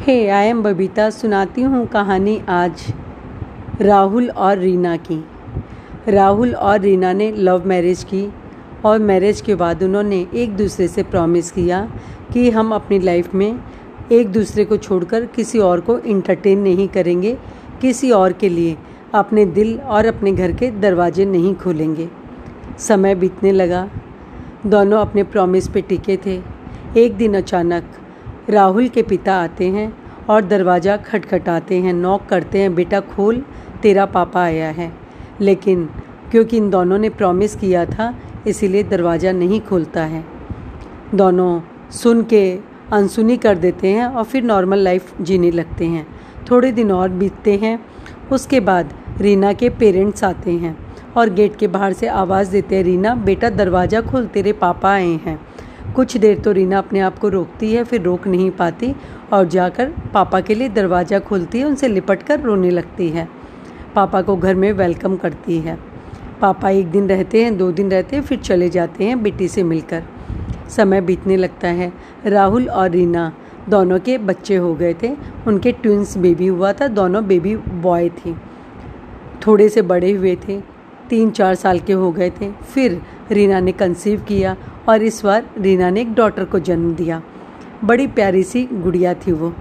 Hey I am Babita सुनाती हूँ कहानी आज राहुल और रीना की। राहुल और रीना ने लव मैरिज की और मैरिज के बाद उन्होंने एक दूसरे से प्रॉमिस किया कि हम अपनी लाइफ में एक दूसरे को छोड़कर किसी और को इंटरटेन नहीं करेंगे, किसी और के लिए अपने दिल और अपने घर के दरवाजे नहीं खोलेंगे। समय बीतने लगा। दोनों अपने प्रॉमिस पे टिके थे। एक दिन अचानक राहुल के पिता आते हैं और दरवाज़ा खटखटाते हैं नॉक करते हैं, बेटा, खोल, तेरा पापा आया है। लेकिन क्योंकि इन दोनों ने प्रॉमिस किया था, इसीलिए दरवाज़ा नहीं खोलता है। दोनों सुन के अनसुनी कर देते हैं और फिर नॉर्मल लाइफ जीने लगते हैं। थोड़े दिन और बीतते हैं, उसके बाद रीना के पेरेंट्स आते हैं और गेट के बाहर से आवाज़ देते हैं, रीना, बेटा, दरवाज़ा खोल, तेरे पापा आए हैं। कुछ देर तो रीना अपने आप को रोकती है, फिर रोक नहीं पाती और जाकर पापा के लिए दरवाज़ा खोलती है, उनसे लिपट कर रोने लगती है। पापा को घर में वेलकम करती है। पापा एक दिन रहते हैं, दो दिन रहते हैं, फिर चले जाते हैं बेटी से मिलकर। समय बीतने लगता है। राहुल और रीना दोनों के बच्चे हो गए थे। उनके ट्विंस बेबी हुआ था, दोनों बेबी बॉय थी। थोड़े से बड़े हुए थे। तीन चार साल के हो गए थे। फिर रीना ने कंसीव किया और इस बार रीना ने एक डॉटर को जन्म दिया। बड़ी प्यारी सी गुड़िया थी वो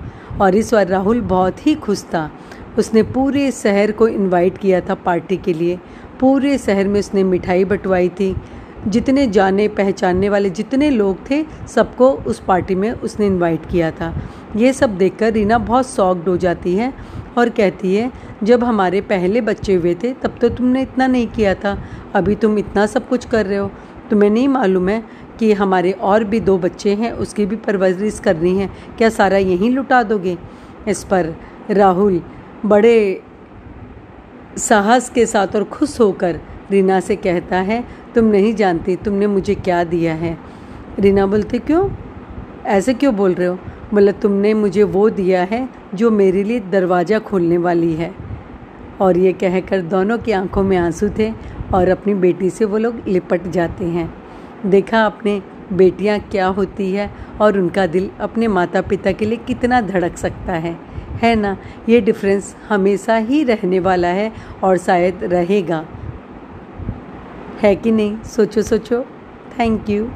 और इस बार राहुल बहुत ही खुश था। उसने पूरे शहर को इनवाइट किया था पार्टी के लिए। पूरे शहर में उसने मिठाई बटवाई थी। जितने जाने पहचानने वाले जितने लोग थे, सबको उस पार्टी में उसने इनवाइट किया था। ये सब देखकर रीना बहुत सॉक्ड हो जाती है और कहती है, जब हमारे पहले बच्चे हुए थे, तब तो तुमने इतना नहीं किया था। अभी तुम इतना सब कुछ कर रहे हो। तुम्हें नहीं मालूम है कि हमारे और भी दो बच्चे हैं, उसकी भी परवरिश करनी है। क्या सारा यहीं लुटा दोगे? इस पर राहुल बड़े साहस के साथ और खुश होकर रीना से कहता है, तुम नहीं जानती, तुमने मुझे क्या दिया है? रीना बोलती, क्यों? ऐसे क्यों बोल रहे हो? बोला तुमने मुझे वो दिया है जो मेरे लिए दरवाज़ा खोलने वाली है। और ये कहकर दोनों की आँखों में आँसू थे और अपनी बेटी से वो लोग लिपट जाते हैं। देखा अपने बेटियाँ क्या होती है और उनका दिल अपने माता पिता के लिए कितना धड़क सकता है। है ना? ये डिफरेंस हमेशा ही रहने वाला है और शायद रहेगा। है कि नहीं? सोचो सोचो। Thank you